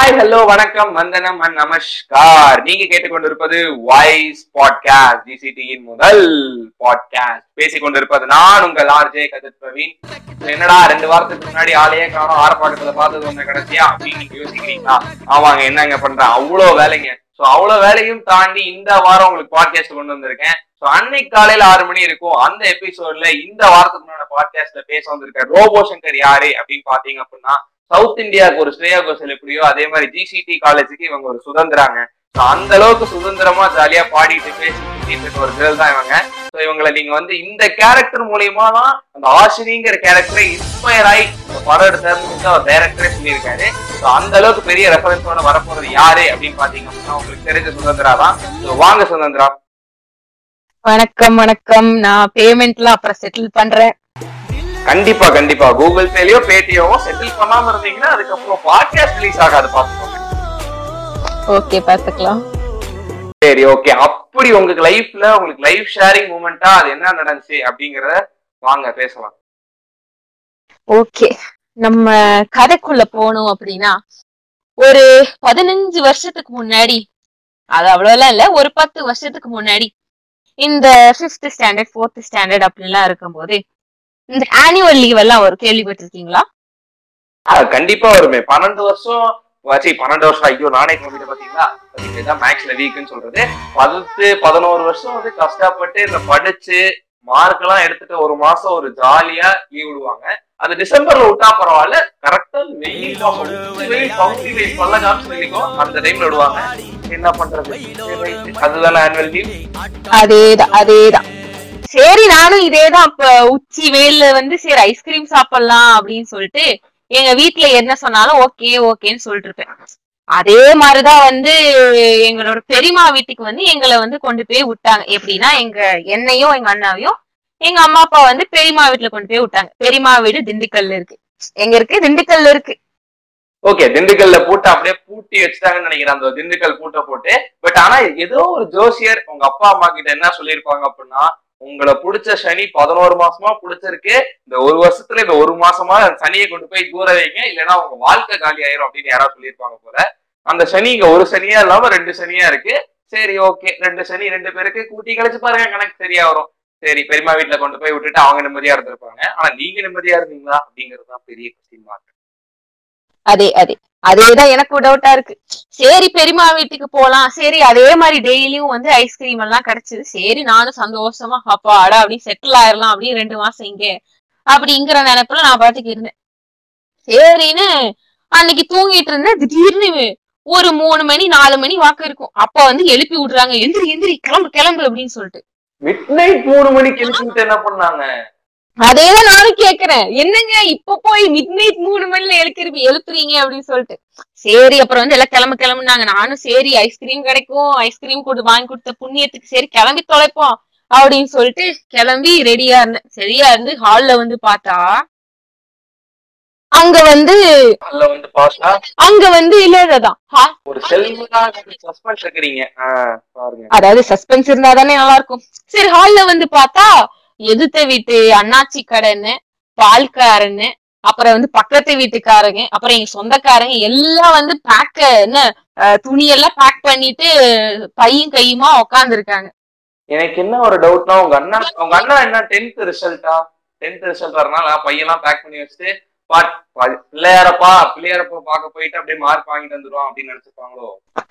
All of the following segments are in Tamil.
ஹாய் ஹலோ வணக்கம் வந்தனம் அண்ட் நமஸ்கார். நீங்க கேட்டுக்கொண்டிருப்பது வாய்ஸ் பாட்காஸ்ட் ஜிசிடியின் முதல் பாட்காஸ்ட் பேசிக் கொண்டிருப்பது நான் உங்கள் ஆர்ஜே கதிர் பிரவீன். என்னடா ரெண்டு வாரத்துக்கு முன்னாடி ஆளையே காணும். ஆர்ப்பாட்டத்துல பார்த்தது ஒண்ணு கடைசியா? அப்படின்னு யோசிக்கிறீங்களா? ஆமாங்க என்னங்க பண்றேன்? அவ்வளோ வேலைங்க. ஸோ அவ்வளோ வேலையும் தாண்டி இந்த வாரம் உங்களுக்கு பாட்காஸ்ட் கொண்டு வந்திருக்கேன். ஸோ அன்னைக்கு காலையில ஆறு மணி இருக்கும். அந்த எபிசோட்ல இந்த வாரத்துக்கு முன்னாடி பாட்காஸ்ட்ல பேச வந்திருக்க ரோபோ சங்கர் யாரு அப்படின்னு பாத்தீங்க அப்படின்னா சவுத் இந்தியாவுக்கு ஒரு ஸ்ரேயா கோஷல் எப்படியோ அதே மாதிரி ஜிசிடி காலேஜுக்கு இவங்க ஒரு சுதந்திராங்க. ஸோ அந்த அளவுக்கு சுதந்திரமா ஜாலியா பாடிட்டு பேசி சுத்திட்டு இருக்க ஒரு கேர்ள் தான் இவங்க. ஸோ இவங்களை நீங்க வந்து இந்த கேரக்டர் மூலியமா தான் அந்த ஆசிரிங்கிற கேரக்டரை இன்ஸ்பயர் ஆகி இந்த படம் எடுத்தாருன்னு அவர் டைரக்டரே சொல்லியிருக்காரு. ஸோ அந்த அளவுக்கு பெரிய ரெஃபரன்ஸோட வரப்போறது யாரு அப்படின்னு பாத்தீங்க அப்படின்னா உங்களுக்கு தெரிஞ்ச சுதந்திரா தான். ஸோ வாங்க சுதந்திரா. வணக்கம் வணக்கம். நான் பேமெண்ட்லாம் அப்புறம் செட்டில் பண்றேன். கண்டிப்பா கண்டிப்பா. கூகுள் பேலயோ பேடிஎமோ செட்டில் பண்ணாம இருந்தீங்கன்னா அதுக்கப்புறம் பாட்காஸ்ட் ரிலீஸ் ஆகாது பாத்துக்கோங்க ஓகே பாத்துக்கலாம் சரி ஓகே அப்படி உங்களுக்கு லைஃப்ல உங்களுக்கு லைஃப் ஷேரிங் மூமெண்டா அது என்ன நடந்துச்சு அப்படிங்கறத வாங்க பேசலாம். ஓகே நம்ம கதைக்குள்ள போனோம் அப்படின்னா ஒரு பதினஞ்சு வருஷத்துக்கு முன்னாடி அது அவ்வளவுலாம் இல்ல ஒரு பத்து வருஷத்துக்கு முன்னாடி இந்த ஃபிஃப்த் ஸ்டாண்டர்ட் ஃபோர்த் ஸ்டாண்டர்ட் அப்படிலாம் இருக்கும்போது இந்த ஆனுவல் லீவ் எல்லாம் வரும் கேள்விப்பட்டிருக்கீங்களா? கண்டிப்பா வருமே. பன்னெண்டு வருஷம் வச்சு பன்னெண்டு வருஷம் ஐயோ நானே கம்மிட்ட பாத்தீங்களா? இதுதான் மேக்ஸ்ல வீக்குன்னு சொல்றது. பத்து பதினோரு வருஷம் வந்து கஷ்டப்பட்டு இந்த படிச்சு மார்க் எல்லாம் எடுத்துட்டு ஒரு மாசம் ஒரு ஜாலியா லீவ் விடுவாங்க. அது டிசம்பர்ல விட்டா பரவாயில்ல கரெக்டா வெயில் வெயில் பகுதி வெயில் பல்ல காமிச்சு வெயிலிக்கும் அந்த டைம்ல விடுவாங்க. என்ன பண்றது. அதுதானே ஆனுவல் லீவ் அதேதான் அதேதான். சரி நானும் இதேதான். அப்ப உச்சி வெயில்ல வந்து சரி ஐஸ்கிரீம் சாப்பிடலாம் அப்படின்னு சொல்லிட்டு எங்க வீட்டுல என்ன சொன்னாலும் ஓகே ஓகேன்னு சொல்லிட்டு இருப்பேன். அதே மாதிரிதான் வந்து எங்களோட பெரியம்மா வீட்டுக்கு வந்து எங்களை வந்து கொண்டு போய் விட்டாங்க. எப்படின்னா எங்க என்னையும் எங்க அண்ணாவையும் எங்க அம்மா அப்பா வந்து பெரியம்மா வீட்டுல கொண்டு போய் விட்டாங்க. பெரியம்மா வீடு திண்டுக்கல்ல இருக்கு. எங்க இருக்கு? திண்டுக்கல்ல இருக்கு. ஓகே திண்டுக்கல்ல பூட்டை அப்படியே பூட்டி வச்சுட்டாங்கன்னு நினைக்கிறேன். அந்த திண்டுக்கல் பூட்டை போட்டு. பட் ஆனா ஏதோ ஒரு ஜோசியர் உங்க அப்பா அம்மா கிட்ட என்ன சொல்லியிருப்பாங்க அப்படின்னா உங்களை பிடிச்ச சனி பதினோரு மாசமா பிடிச்சிருக்கு. இந்த ஒரு வருஷத்துல இந்த ஒரு மாசமா சனியை கொண்டு போய் தூர வைங்க. இல்லைன்னா உங்க வாழ்க்கை காலி ஆயிரும் அப்படின்னு யாராவது சொல்லியிருப்பாங்க போல. அந்த சனி இங்க ஒரு சனியா இல்லாம ரெண்டு சனியா இருக்கு. சரி ஓகே ரெண்டு சனி ரெண்டு பேருக்கு கூட்டி கழிச்சு பாருங்க கணக்கு சரியா வரும். சரி பெரியமா வீட்டுல கொண்டு போய் விட்டுட்டு அவங்க நிம்மதியா இருந்திருப்பாங்க. ஆனா நீங்க நிம்மதியா இருந்தீங்களா? அப்படிங்கிறது தான் பெரிய கொஸ்டின் மார்க் அதே அதே. அதேதான் எனக்கு டவுட்டா இருக்கு. சரி பெரியம்மா வீட்டுக்கு போலாம். சரி அதே மாதிரி டெய்லியும் வந்து ஐஸ்கிரீம் எல்லாம் கிடைச்சது. சரி நானும் சந்தோஷமா அப்பாடா அப்படின்னு செட்டில் ஆயிரலாம் அப்படின்னு ரெண்டு மாசம் இங்க. அப்படிங்கிற நினைப்புல நான் பாட்டுக்கு இருந்தேன். சரின்னு அன்னைக்கு தூங்கிட்டு இருந்தேன். திடீர்னு ஒரு மூணு மணி நாலு மணி வாக்கு இருக்கும். அப்ப வந்து எழுப்பி விடுறாங்க. எந்திரி எந்திரி கிளம்பு கிளம்பு அப்படின்னு சொல்லிட்டு. மிட் நைட் மூணு மணிக்கு எழுப்பிட்டு என்ன பண்ணாங்க? அதேதான் நானும் கேக்குறேன். என்னங்க? இப்ப போய் மிட் நைட் மூணு மணில எழுக்கிறீங்க எழுப்புறீங்க அப்படின்னு சொல்லிட்டு. சரி அப்புறம் வந்து எல்லாம் கிளம்பு கிளம்புனாங்க. நானும் சரி ஐஸ்கிரீம் கிடைக்கும். ஐஸ்கிரீம் கொடு வாங்கி கொடுத்த புண்ணியத்துக்கு சரி கிளம்பி தொலைப்போம் அப்படின்னு சொல்லிட்டு கிளம்பி ரெடியா இருந்தேன். சரியா இருந்து ஹால்ல வந்து பார்த்தா அங்க வந்து அதுல வந்து பார்த்தா அங்க வந்து இல்லதான் அதாவது சஸ்பென்ஸ் இருந்தா தானே நல்லா இருக்கும். சரி ஹால்ல வந்து பார்த்தா எதிர்த்த வீட்டு அண்ணாச்சி கடைன்னு பால்காரன்னு அப்புறம் வந்து பக்கத்து வீட்டுக்காரங்க அப்புறம் எங்க சொந்தக்காரங்க எல்லாம் வந்து பேக்க என்ன துணியெல்லாம் பேக் பண்ணிட்டு பையும் கையுமா உக்காந்துருக்காங்க. எனக்கு என்ன ஒரு டவுட்னா உங்க அண்ணா உங்க அண்ணா என்ன டென்த் ரிசல்ட்டா டென்த் ரிசல்ட் வரனால பையெல்லாம் பேக் பண்ணி வச்சுட்டு பாட் பிள்ளையாரப்பா பிள்ளையாரப்பா பார்க்க போயிட்டு அப்படியே மார்க் வாங்கிட்டு வந்துருவோம் அப்படின்னு நினைச்சிருப்பாங்களோ?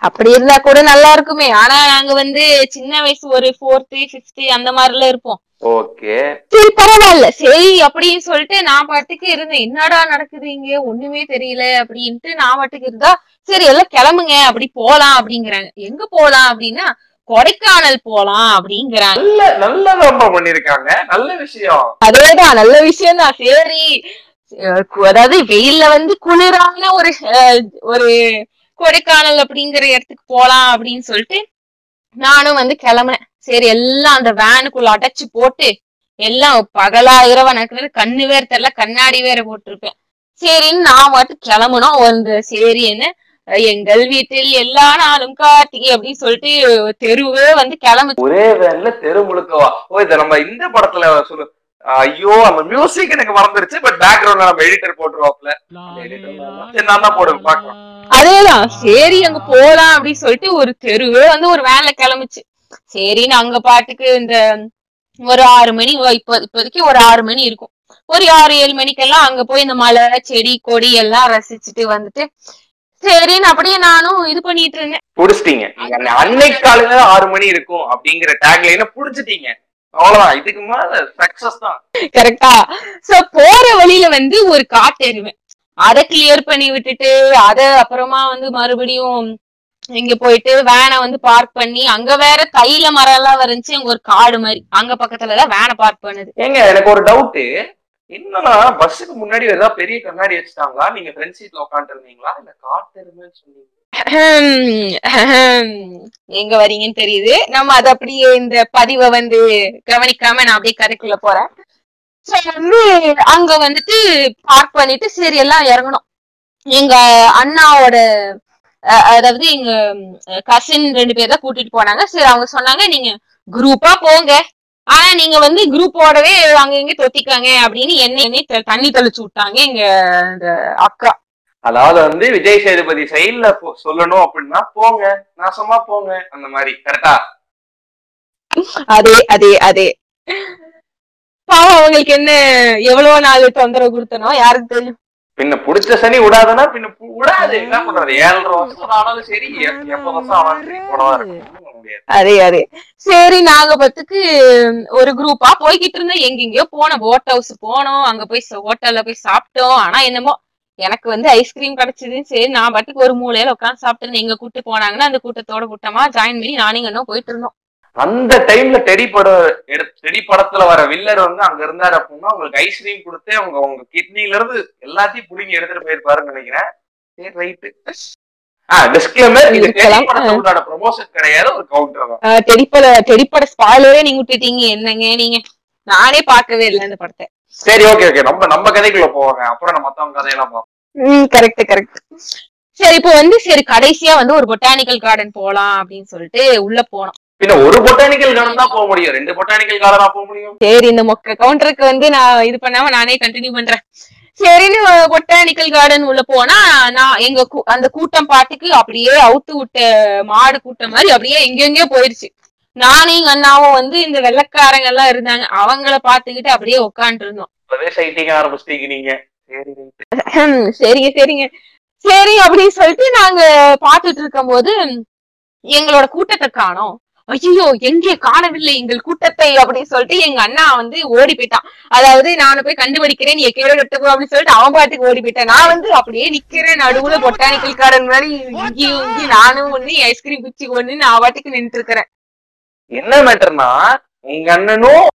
அப்படி இருந்தா கூட நல்லா இருக்குமே. ஆனா நாங்க வந்து சின்ன வயசு ஒரு ஃபோர்த்து ஃபிஃப்த் அந்த மாதிரிலாம் இருப்போம். ஓகே. சரி பரவாயில்ல. சரி அப்படின்னு சொல்லிட்டு நான் பாட்டுக்கு இருந்தேன். என்னடா நடக்குது இங்க? ஒண்ணுமே தெரியல அப்படின்ட்டு நான் பாட்டுக்கு இருந்தா சரி எல்லாம் கிளம்புங்க அப்படி போலாம் அப்படிங்கிறாங்க. எங்க போலாம் அப்படின்னா கொடைக்கானல் போலாம் அப்படிங்கிறாங்க. நல்ல நல்ல ரொம்ப பண்ணிருக்காங்க நல்ல விஷயம். அதேதான் நல்ல விஷயம் தான் சரி. அதாவது வெயில்ல வந்து குளிரான ஒரு ஒரு கொடைக்கானல் அப்படிங்கிற இடத்துக்கு போலாம் அப்படின்னு சொல்லிட்டு நானும் வந்து கிளம்புனேன். சரி எல்லாம் அந்த வேனுக்குள்ள அடைச்சு போட்டு எல்லாம் பகலா இரவா நடக்கிறது கண்ணு வேற தெரியல கண்ணாடி வேற போட்டிருப்பேன். சரின்னு நான் மட்டும் கிளம்புனோம். வந்து சரி என்ன எங்கள் வீட்டில் எல்லா நாளும் கார்த்திகை அப்படின்னு சொல்லிட்டு தெருவே வந்து கிளம்பு ஒரே வேன்ல தெரு முழுக்கவா? ஓ இத நம்ம இந்த படத்துல சொல்லு ஐயோ அந்த மியூசிக் எனக்கு மறந்துருச்சு பட் பேக்ரவுண்ட்ல நம்ம எடிட்டர் போட்டுருவாப்ல நான் தான் போடுவேன் பாக்கலாம் அதேதான். சரி அங்க போலாம் அப்படின்னு சொல்லிட்டு ஒரு தெருவே வந்து ஒரு வேன்ல கிளம்புச்சு. சரின்னு அங்க பாட்டுக்கு இந்த ஒரு ஆறு மணி இப்ப இப்போதைக்கு ஒரு ஆறு மணி இருக்கும். ஒரு ஆறு ஏழு மணிக்கெல்லாம் அங்க போய் இந்த மலை செடி கொடி எல்லாம் ரசிச்சுட்டு வந்துட்டு சரின்னு அப்படியே நானும் இது பண்ணிட்டு இருந்தேன். புடிச்சிட்டீங்க. அன்னைக்கு காலையில ஆறு மணி இருக்கும் அப்படிங்கிற டேக்லைன புடிச்சிட்டீங்க. அவ்வளவுதான். இதுக்கு மேல சக்சஸ் தான். கரெக்டா சோ போற வழியில வந்து ஒரு காட்டெருமை அத கிளியர் பண்ணி விட்டுட்டு அத அப்புறமா வந்து மறுபடியும் இங்க போயிட்டு வேனை வந்து பார்க் பண்ணி அங்க வேற தைல மரம் எல்லாம் இருந்துச்சு அங்க ஒரு காடு மாதிரி அங்க பக்கத்துலதான் வேனை பார்க் பண்ணுது. ஏங்க எனக்கு ஒரு டவுட் என்னன்னா பஸ்ஸுக்கு முன்னாடி ஏதாவது பெரிய கண்ணாடி வச்சுட்டாங்களா? நீங்க ஃப்ரெண்ட் சீட்ல உட்காந்து இருந்தீங்களா இல்ல காட்டுருமேன்னு சொன்னீங்க எங்க வரீங்கன்னு தெரியுது. நம்ம அது அப்படியே இந்த பதிவை வந்து கவனிக்காம நான் அப்படியே கதைக்குள்ள போறேன். சரி வந்து அங்க வந்துட்டு பார்க் பண்ணிட்டு சரி எல்லாம் இறங்கணும். எங்க அண்ணாவோட அதாவது எங்க கசின் ரெண்டு பேர் தான் கூட்டிட்டு போனாங்க. சரி அவங்க சொன்னாங்க நீங்க குரூப்பா போங்க. ஆனா நீங்க வந்து குரூப்போடவே அங்க இங்க தொத்திக்காங்க அப்படின்னு என்ன தண்ணி தெளிச்சு விட்டாங்க எங்க அக்கா. அதாவது வந்து விஜய் சேதுபதி சைடுல சொல்லணும் அப்படின்னா போங்க நாசமா போங்க அந்த மாதிரி கரெக்டா அதே அதே அதே. பாவம் அவங்களுக்கு என்ன எவ்வளவு நாள் தொந்தரவு கொடுத்தனோ யாருக்கு தெரியும்? பின்ன புடிச்ச சனி விடாதுன்னா பின்ன விடாது. என்ன பண்றது? ஏழரை வருஷம் ஆனாலும் சரி. எப்ப வருஷம் அதே அதே. சரி நாங்க பத்துக்கு ஒரு குரூப்பா போய்கிட்டு இருந்தோம் எங்கெங்கயோ போனோம். போட் ஹவுஸ் போனோம். அங்க போய் ஹோட்டல்ல போய் சாப்பிட்டோம். ஆனா என்னமோ எனக்கு வந்து ஐஸ்கிரீம் கிடைச்சது. சரி நான் பாட்டுக்கு ஒரு மூலையில உட்காந்து சாப்பிட்டு எங்க கூட்டு போனாங்கன்னா அந்த கூட்டத்தோட கூட்டமா ஜாயின் பண்ணி நானும் இன்னும் போயிட்டு இருந்தோம். அந்த டைம்ல டெடி படம் டெடி படத்துல வர வில்லர் வந்து அங்க இருந்தாரு அப்படின்னா உங்களுக்கு ஐஸ்கிரீம் கொடுத்து அவங்க உங்க கிட்னில இருந்து எல்லாத்தையும் புடிங்கி எடுத்துட்டு போயிருப்பாருன்னு நினைக்கிறேன். சரி ரைட்டு ஆஹ் டிஸ்கிளைமர் இது டெடி இருக்கலாம். படத்தோட ப்ரொமோஷன் கிடையாது. ஒரு கவுண்டர் தான். ஆஹ் தெடிப்பட தெடிப்பட ஸ்பாய்லரே நீங்க விட்டுட்டீங்க. என்னங்க நீங்க? நானே பார்க்கவே இல்லை இந்த படத்தை. சரி ஓகே ஓகே நம்ம நம்ம கதைக்குள்ள போவாங்க அப்புறம் நம்ம மத்தவங்க கதையெல்லாம் பார்ப்போம். ம் கரெக்ட் கரெக்ட் சரி இப்போ வந்து சரி கடைசியா வந்து ஒரு பொட்டானிக்கல் கார்டன் போலாம் அப்படின்னு சொல்லிட்டு உள்ள போனோம். பின்ன ஒரு பொட்டானிக்கல் கார்டன் தான் போக முடியும். ரெண்டு பொட்டானிக்கல் கார்டனா போக முடியும். சரி இந்த மொக்க கவுண்டருக்கு வந்து நான் இது பண்ணாம நானே கண்டினியூ பண்றேன். சரின்னு பொட்டானிக்கல் கார்டன் உள்ள போனா நான் எங்க கூ- அந்த கூட்டம் பாட்டுக்கு அப்படியே அவுத்து விட்ட மாடு கூட்டம் மாதிரி அப்படியே எங்கெங்கயோ போயிருச்சு. நானும் எங்க அண்ணாவும் வந்து இந்த வெள்ளக்காரங்க எல்லாம் இருந்தாங்க. அவங்கள பாத்துக்கிட்டு அப்படியே உட்காந்துட்டு இருந்தோம் சரிங்க சரிங்க. சரி அப்படின்னு சொல்லிட்டு நாங்க பாத்துட்டு இருக்கும்போது எங்களோட கூட்டத்தை காணோம். ஐயோ எங்கே காணவில்லை எங்கள் கூட்டத்தை அப்படின்னு சொல்லிட்டு எங்க அண்ணா வந்து ஓடி போயிட்டான். அதாவது நானு போய் கண்டுபிடிக்கிறேன் நீ எக்கையோட எடுத்துக்கோ அப்படின்னு சொல்லிட்டு அவன் பாட்டுக்கு ஓடி போயிட்டான். நான் வந்து அப்படியே நிக்கிறேன் நடுவுல பொட்டானிக்கல் கார்டன் மாதிரி இங்கேயும் இங்கேயும் நானும் வந்து ஐஸ்கிரீம் குச்சி ஒண்ணு நான் பாட்டுக்கு நின்றுட்டு இருக்கிறேன். என்ன மேட்டர்னா உங்க அண்ணனும்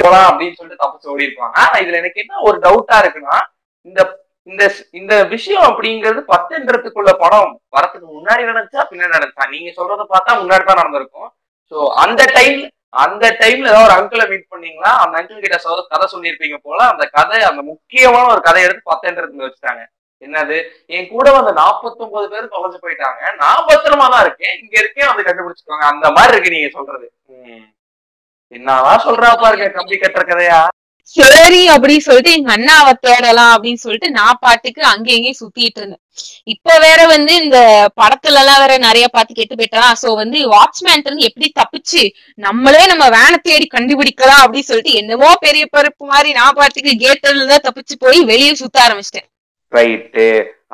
போலாம் அப்படின்னு சொல்லிட்டு தப்பிச்சு ஓடி இருப்பாங்க ஆனா இதுல எனக்கு என்ன ஒரு டவுட்டா இருக்குன்னா இந்த இந்த இந்த விஷயம் அப்படிங்கிறது பத்துன்றதுக்குள்ள படம் வரத்துக்கு முன்னாடி நடந்துச்சா பின்னாடி நடந்துச்சா? நீங்க சொல்றதை பார்த்தா முன்னாடி தான் நடந்திருக்கும். ஸோ அந்த டைம் அந்த டைம்ல ஏதாவது ஒரு அங்கிளை மீட் பண்ணீங்களா? அந்த அங்கிள் கிட்ட சொல்ல கதை சொல்லியிருப்பீங்க போல அந்த கதை அந்த முக்கியமான ஒரு கதை எடுத்து பத்துன்றதுல வச்சுட்டாங்க. என்னது? என் கூட வந்த 49 பேர் தொலைஞ்சு போயிட்டாங்க. நான் பத்திரமா தான் இருக்கேன். இங்க இருக்கேன். வந்து கண்டுபிடிச்சுக்கோங்க. அந்த மாதிரி இருக்கு நீங்க சொல்றது. என்னதான் சொல்றா பாருங்க கம்பி கட்டுற கதையா? சரி அப்படின்னு சொல்லிட்டு எங்க அண்ணாவை தேடலாம் அப்படின்னு சொல்லிட்டு நான் பாட்டுக்கு அங்கேயும் இங்கேயும் சுத்திட்டு இருந்தேன். இப்ப வேற வந்து இந்த படத்துல எல்லாம் வேற நிறைய பாத்து கெட்டு போயிட்டா. சோ வந்து வாட்ச்மேன் இருந்து எப்படி தப்பிச்சு நம்மளே நம்ம வேனை தேடி கண்டுபிடிக்கலாம் அப்படின்னு சொல்லிட்டு என்னவோ பெரிய பருப்பு மாதிரி நான் பாட்டுக்கு கேட்டர்ல தான் தப்பிச்சு போய் வெளியே சுத்த ஆரம்பிச்சிட்டேன். ரைட்டு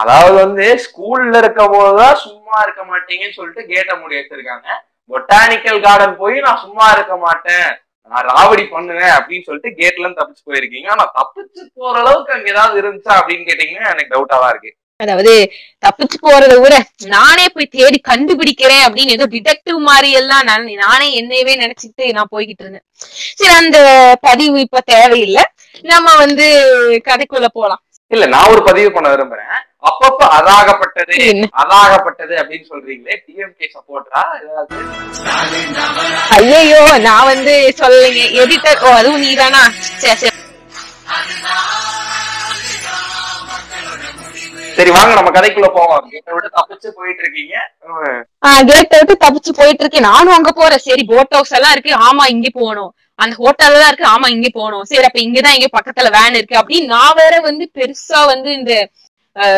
அதாவது வந்து ஸ்கூல்ல இருக்கும் போதுதான் சும்மா இருக்க மாட்டீங்கன்னு சொல்லிட்டு கேட்ட மூடி வச்சிருக்காங்க. பொட்டானிக்கல் கார்டன் போய் நான் சும்மா இருக்க மாட்டேன். நான் ராவடி பண்ணுவேன் அப்படின்னு சொல்லிட்டு கேட்ல இருந்து தப்பிச்சு போயிருக்கீங்க. ஆனா தப்பிச்சு போற அளவுக்கு அங்க ஏதாவது இருந்துச்சா அப்படின்னு கேட்டீங்கன்னா எனக்கு டவுட்டா தான் இருக்கு. அதாவது தப்பிச்சு போறத விட நானே போய் தேடி கண்டுபிடிக்கிறேன் அப்படின்னு ஏதோ டிடெக்டிவ் மாதிரி எல்லாம் நானே என்னையவே நினைச்சிட்டு நான் போய்கிட்டு இருந்தேன். சரி அந்த பதிவு இப்ப தேவையில்லை. நம்ம வந்து கதைக்குள்ள போலாம். இல்ல நான் ஒரு பதிவு பண்ண விரும்புறேன். அப்பப்ப அதாகப்பட்டது அதாகப்பட்டது அப்படின்னு சொல்றீங்களே டிஎம்கே சப்போர்ட்டரா ஏதாவது? ஐயோ நான் வந்து சொல்லலைங்க. எடிட்டர் ஓ அதுவும் நீதானா? சரி வாங்க நம்ம கதைக்குள்ள போவோம். கேட்ட விட்டு தப்பிச்சு போயிட்டு இருக்கீங்க. கேட்ட விட்டு தப்பிச்சு போயிட்டு இருக்கேன் நானும் அங்க போறேன். சரி போட் ஹவுஸ் எல்லாம் இருக்கு. ஆமா இங்க போகணும். அந்த ஹோட்டல்ல தான் இருக்கு. ஆமா இங்க போகணும். சரி அப்ப இங்கதான் இங்க பக்கத்துல வேன் இருக்கு. அப்படின்னு நான் வேற வந்து பெருசா வந்து இந்த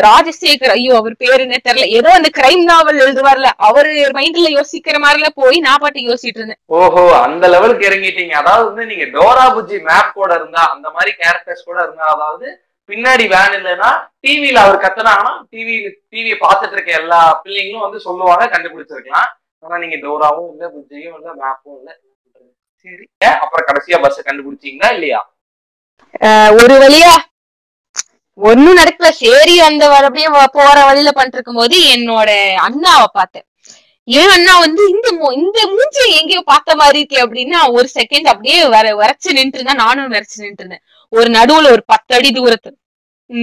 ராஜசேகர் ஐயோ அவர் பேரு என்ன தெரியல. ஏதோ அந்த கிரைம் நாவல் எழுதுவார்ல அவரு மைண்ட்ல யோசிக்கிற மாதிரில போய் நான் பாட்டு யோசிச்சுட்டு இருந்தேன். ஓஹோ அந்த லெவலுக்கு இறங்கிட்டீங்க. அதாவது வந்து நீங்க டோரா புஜ்ஜி மேப் கூட இருந்தா அந்த மாதிரி கேரக்டர்ஸ் கூட இருந்தா அதாவது பின்னாடி வேன் இல்லைன்னா டிவியில அவர் கத்துனாங்கன்னா டிவி டிவியை பார்த்துட்டு இருக்க எல்லா பிள்ளைங்களும் வந்து சொல்லுவாங்க கண்டுபிடிச்சிருக்கலாம். ஆனா நீங்க டோராவும் இல்ல புஜ்ஜியும் இல்ல மேப்பும் இல்ல. சரி. அப்புறம் கடைசியா பஸ் கண்டுபிடிச்சீங்களா இல்லையா? ஒரு வழியா ஒண்ணும் நடக்கல. சரி அந்த அப்படியே போற வழியில பண்ணிட்டு இருக்கும் போது என்னோட அண்ணாவை பார்த்தேன். ஏன் அண்ணா வந்து இந்த இந்த மூஞ்சி எங்கேயோ பார்த்த மாதிரி இருக்கே அப்படின்னா ஒரு செகண்ட் அப்படியே வர வரைச்சு நின்று இருந்தா நானும் வரைச்சு நின்று இருந்தேன் ஒரு நடுவுல ஒரு பத்து அடி தூரத்து.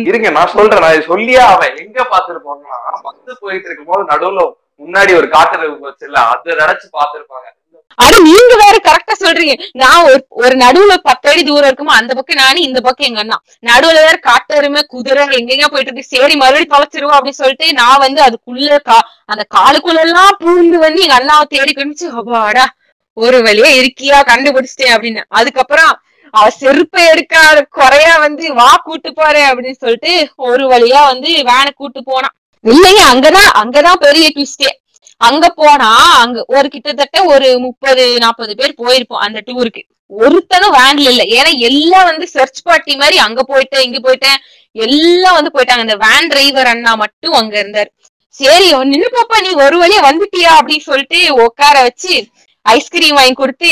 இருங்க நான் சொல்றேன். நான் சொல்லியே அவன் எங்க பாத்துருப்பாங்கன்னா பஸ் போயிட்டு இருக்கும் போது நடுவுல முன்னாடி ஒரு காட்டு வச்சுல அது நினைச்சு பாத்துருப்பாங்க ஆனா நீங்க வேற கரெக்டா சொல்றீங்க. நான் ஒரு ஒரு நடுவுல பத்து அடி தூரம் இருக்குமோ அந்த பக்கம் நானு இந்த பக்கம் எங்க அண்ணா. நடுவுல வேற காட்டருமே குதிரை எங்கெங்க போயிட்டு இருக்கு. சரி மறுபடியும் தொலைச்சிருவோம் அப்படின்னு சொல்லிட்டு நான் வந்து அதுக்குள்ள கா அந்த காலுக்குள்ள எல்லாம் பூந்து வந்து எங்க அண்ணாவை தேடி கணிச்சு அப்பாடா ஒரு வழியா இருக்கியா கண்டுபிடிச்சிட்டேன் அப்படின்னு. அதுக்கப்புறம் அவ செருப்பை எடுக்காத குறையா வந்து வா கூட்டு போறேன் அப்படின்னு சொல்லிட்டு ஒரு வழியா வந்து வேனை கூட்டு போனான். இல்லைங்க அங்கதான் அங்கதான் பெரிய ட்விஸ்டே அங்க போனா அங்க ஒரு கிட்டத்தட்ட ஒரு முப்பது நாற்பது பேர் போயிருப்போம் அந்த டூருக்கு ஒருத்தனும் வேன்ல இல்ல. ஏன்னா எல்லாம் வந்து சர்ச் பார்ட்டி மாதிரி அங்க போயிட்டேன் இங்க போயிட்டேன். எல்லாம் வந்து போயிட்டாங்க. அந்த வேன் டிரைவர் அண்ணா மட்டும் அங்க இருந்தாரு. சரி நின்னு பாப்பா நீ ஒரு வழியா வந்துட்டியா அப்படின்னு சொல்லிட்டு உட்கார வச்சு ஐஸ்கிரீம் வாங்கி கொடுத்து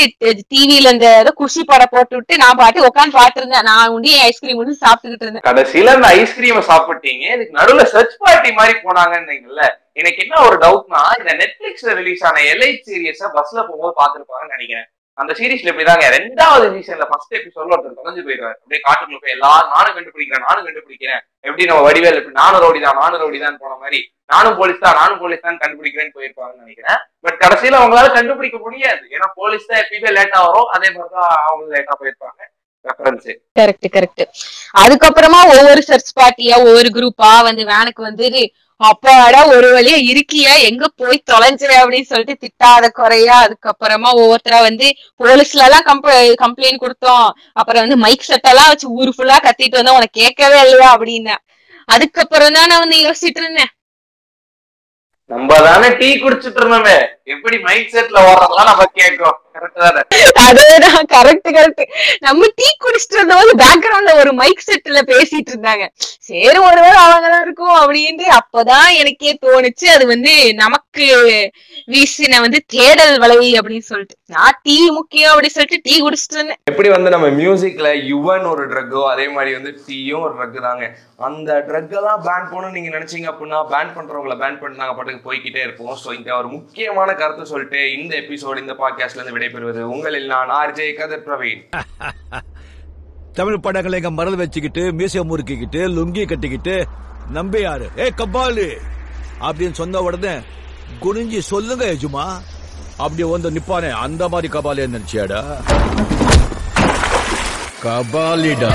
டிவில இந்த ஏதோ குஷி படம் போட்டு விட்டு நான் பாட்டு உட்காந்து பாத்து இருந்தேன் நான் உண்டி ஐஸ்கிரீம் வந்து சாப்பிட்டுக்கிட்டு இருந்தேன். கடைசியில அந்த ஐஸ்கிரீம் சாப்பிட்டீங்க. இதுக்கு நடுவுல சர்ச் பார்ட்டி மாதிரி போனாங்கன்னு எனக்கு என்ன ஒரு டவுட்னா இந்த நெட்ஃபிளிக்ஸ்ல ரிலீஸ் ஆன எல்ஐ சீரியஸ பஸ்ல போகும்போது பாத்துருப்பாங்கன்னு நினைக்கிறேன். அந்த சீரீஸ்ல இப்படிதாங்க. ரெண்டாவது சீசன்ல ஃபர்ஸ்ட் எபிசோட்ல ஒருத்தர் தொலைஞ்சு போயிடுவாரு. அப்படியே காட்டுக்குள்ள போய் எல்லாரும் நானும் கண்டுபிடிக்கிறேன் நானும் கண்டுபிடிக்கிறேன். எப்படி நம்ம வடிவேல் இப்படி நானும் ரவுடி தான் நானும் ரவுடி தான் போன மாதிரி நானும் போலீஸ் தான் நானும் போலீஸ் தான் கண்டுபிடிக்கிறேன்னு போயிருப்பாங்கன்னு நினைக்கிறேன். பட் கடைசியில அவங்களால கண்டுபிடிக்க முடியாது. ஏன்னா போலீஸ் தான் எப்பயுமே லேட்டா வரும். அதே மாதிரிதான் அவங்க லேட்டா போயிருப்பாங்க. கரெக்ட் கரெக்ட் அதுக்கப்புறமா ஒவ்வொரு சர்ச் பார்ட்டியா ஒவ்வொரு குரூப்பா வந்து வேனுக்கு வந்து அப்பாடா ஒரு வழியா இருக்கியா? எங்க போய் தொலைஞ்சிரு அப்படின்னு சொல்லிட்டு திட்டாத குறையா. அதுக்கப்புறமா ஒவ்வொருத்தரா வந்து போலீஸ்ல எல்லாம் கம்ப்ளைண்ட் கொடுத்தோம். அப்புறம் வந்து மைக் செட் எல்லாம் வச்சு ஊரு ஃபுல்லா கத்திட்டு வந்தோம். உனக்கு கேட்கவே இல்லையா அப்படின்னு. அதுக்கப்புறம் தான் நான் வந்து யோசிச்சுட்டு இருந்தேன். நம்ம தானே டீ குடிச்சிட்டு இருந்தோமே. எப்படி மைண்ட் செட்ல ஓடுறதெல்லாம் நம்ம கேட்கும் அதேதான் கரெக்ட் கரெக்ட் நம்ம டீ குடிச்சிட்டு இருந்தவங்க பேக்ரவுண்ட்ல ஒரு மைக் செட்ல பேசிட்டு இருந்தாங்க. சரி ஒருவேளை அவங்கதான் இருக்கும் அப்படின்ட்டு அப்பதான் எனக்கே தோணுச்சு. அது வந்து நமக்கு வீசின வந்து தேடல் வலை அப்படின்னு சொல்லிட்டு. நான் டீ முக்கியம் அப்படின்னு சொல்லிட்டு டீ குடிச்சிட்டு இருந்தேன் எப்படி வந்து நம்ம மியூசிக்ல யுவன் ஒரு ட்ரக்கோ அதே மாதிரி வந்து டீயும் ஒரு ட்ரக் தாங்க. அந்த ட்ரக்கெல்லாம் பேன் பண்ணணும் நீங்க நினைச்சீங்க அப்படின்னா பேன் பண்றவங்கள பேன் பண்ணி நாங்கள் பாட்டுக்கு போய்க்கிட்டே இருப்போம். ஸோ இந்த ஒரு முக்கியமான கருத்து சொல்லிட்டு இந்த எபிசோடு இந்த பாட்காஸ்ட்ல இருந்து விடைபெறுவது உங்களில் நான் ஆர்ஜே கதிர் பிரவீன். தமிழ் படங்களை எங்க மரல் வச்சுக்கிட்டு மீசை முறுக்கிக்கிட்டு லுங்கி கட்டிக்கிட்டு நம்பியாரு ஏ கபாலு! அப்படின்னு சொன்ன உடனே குனிஞ்சி சொல்லுங்க எஜுமா அப்படி வந்து நிப்பானே அந்த மாதிரி கபாலே நினைச்சியாடா? கபாலிடா.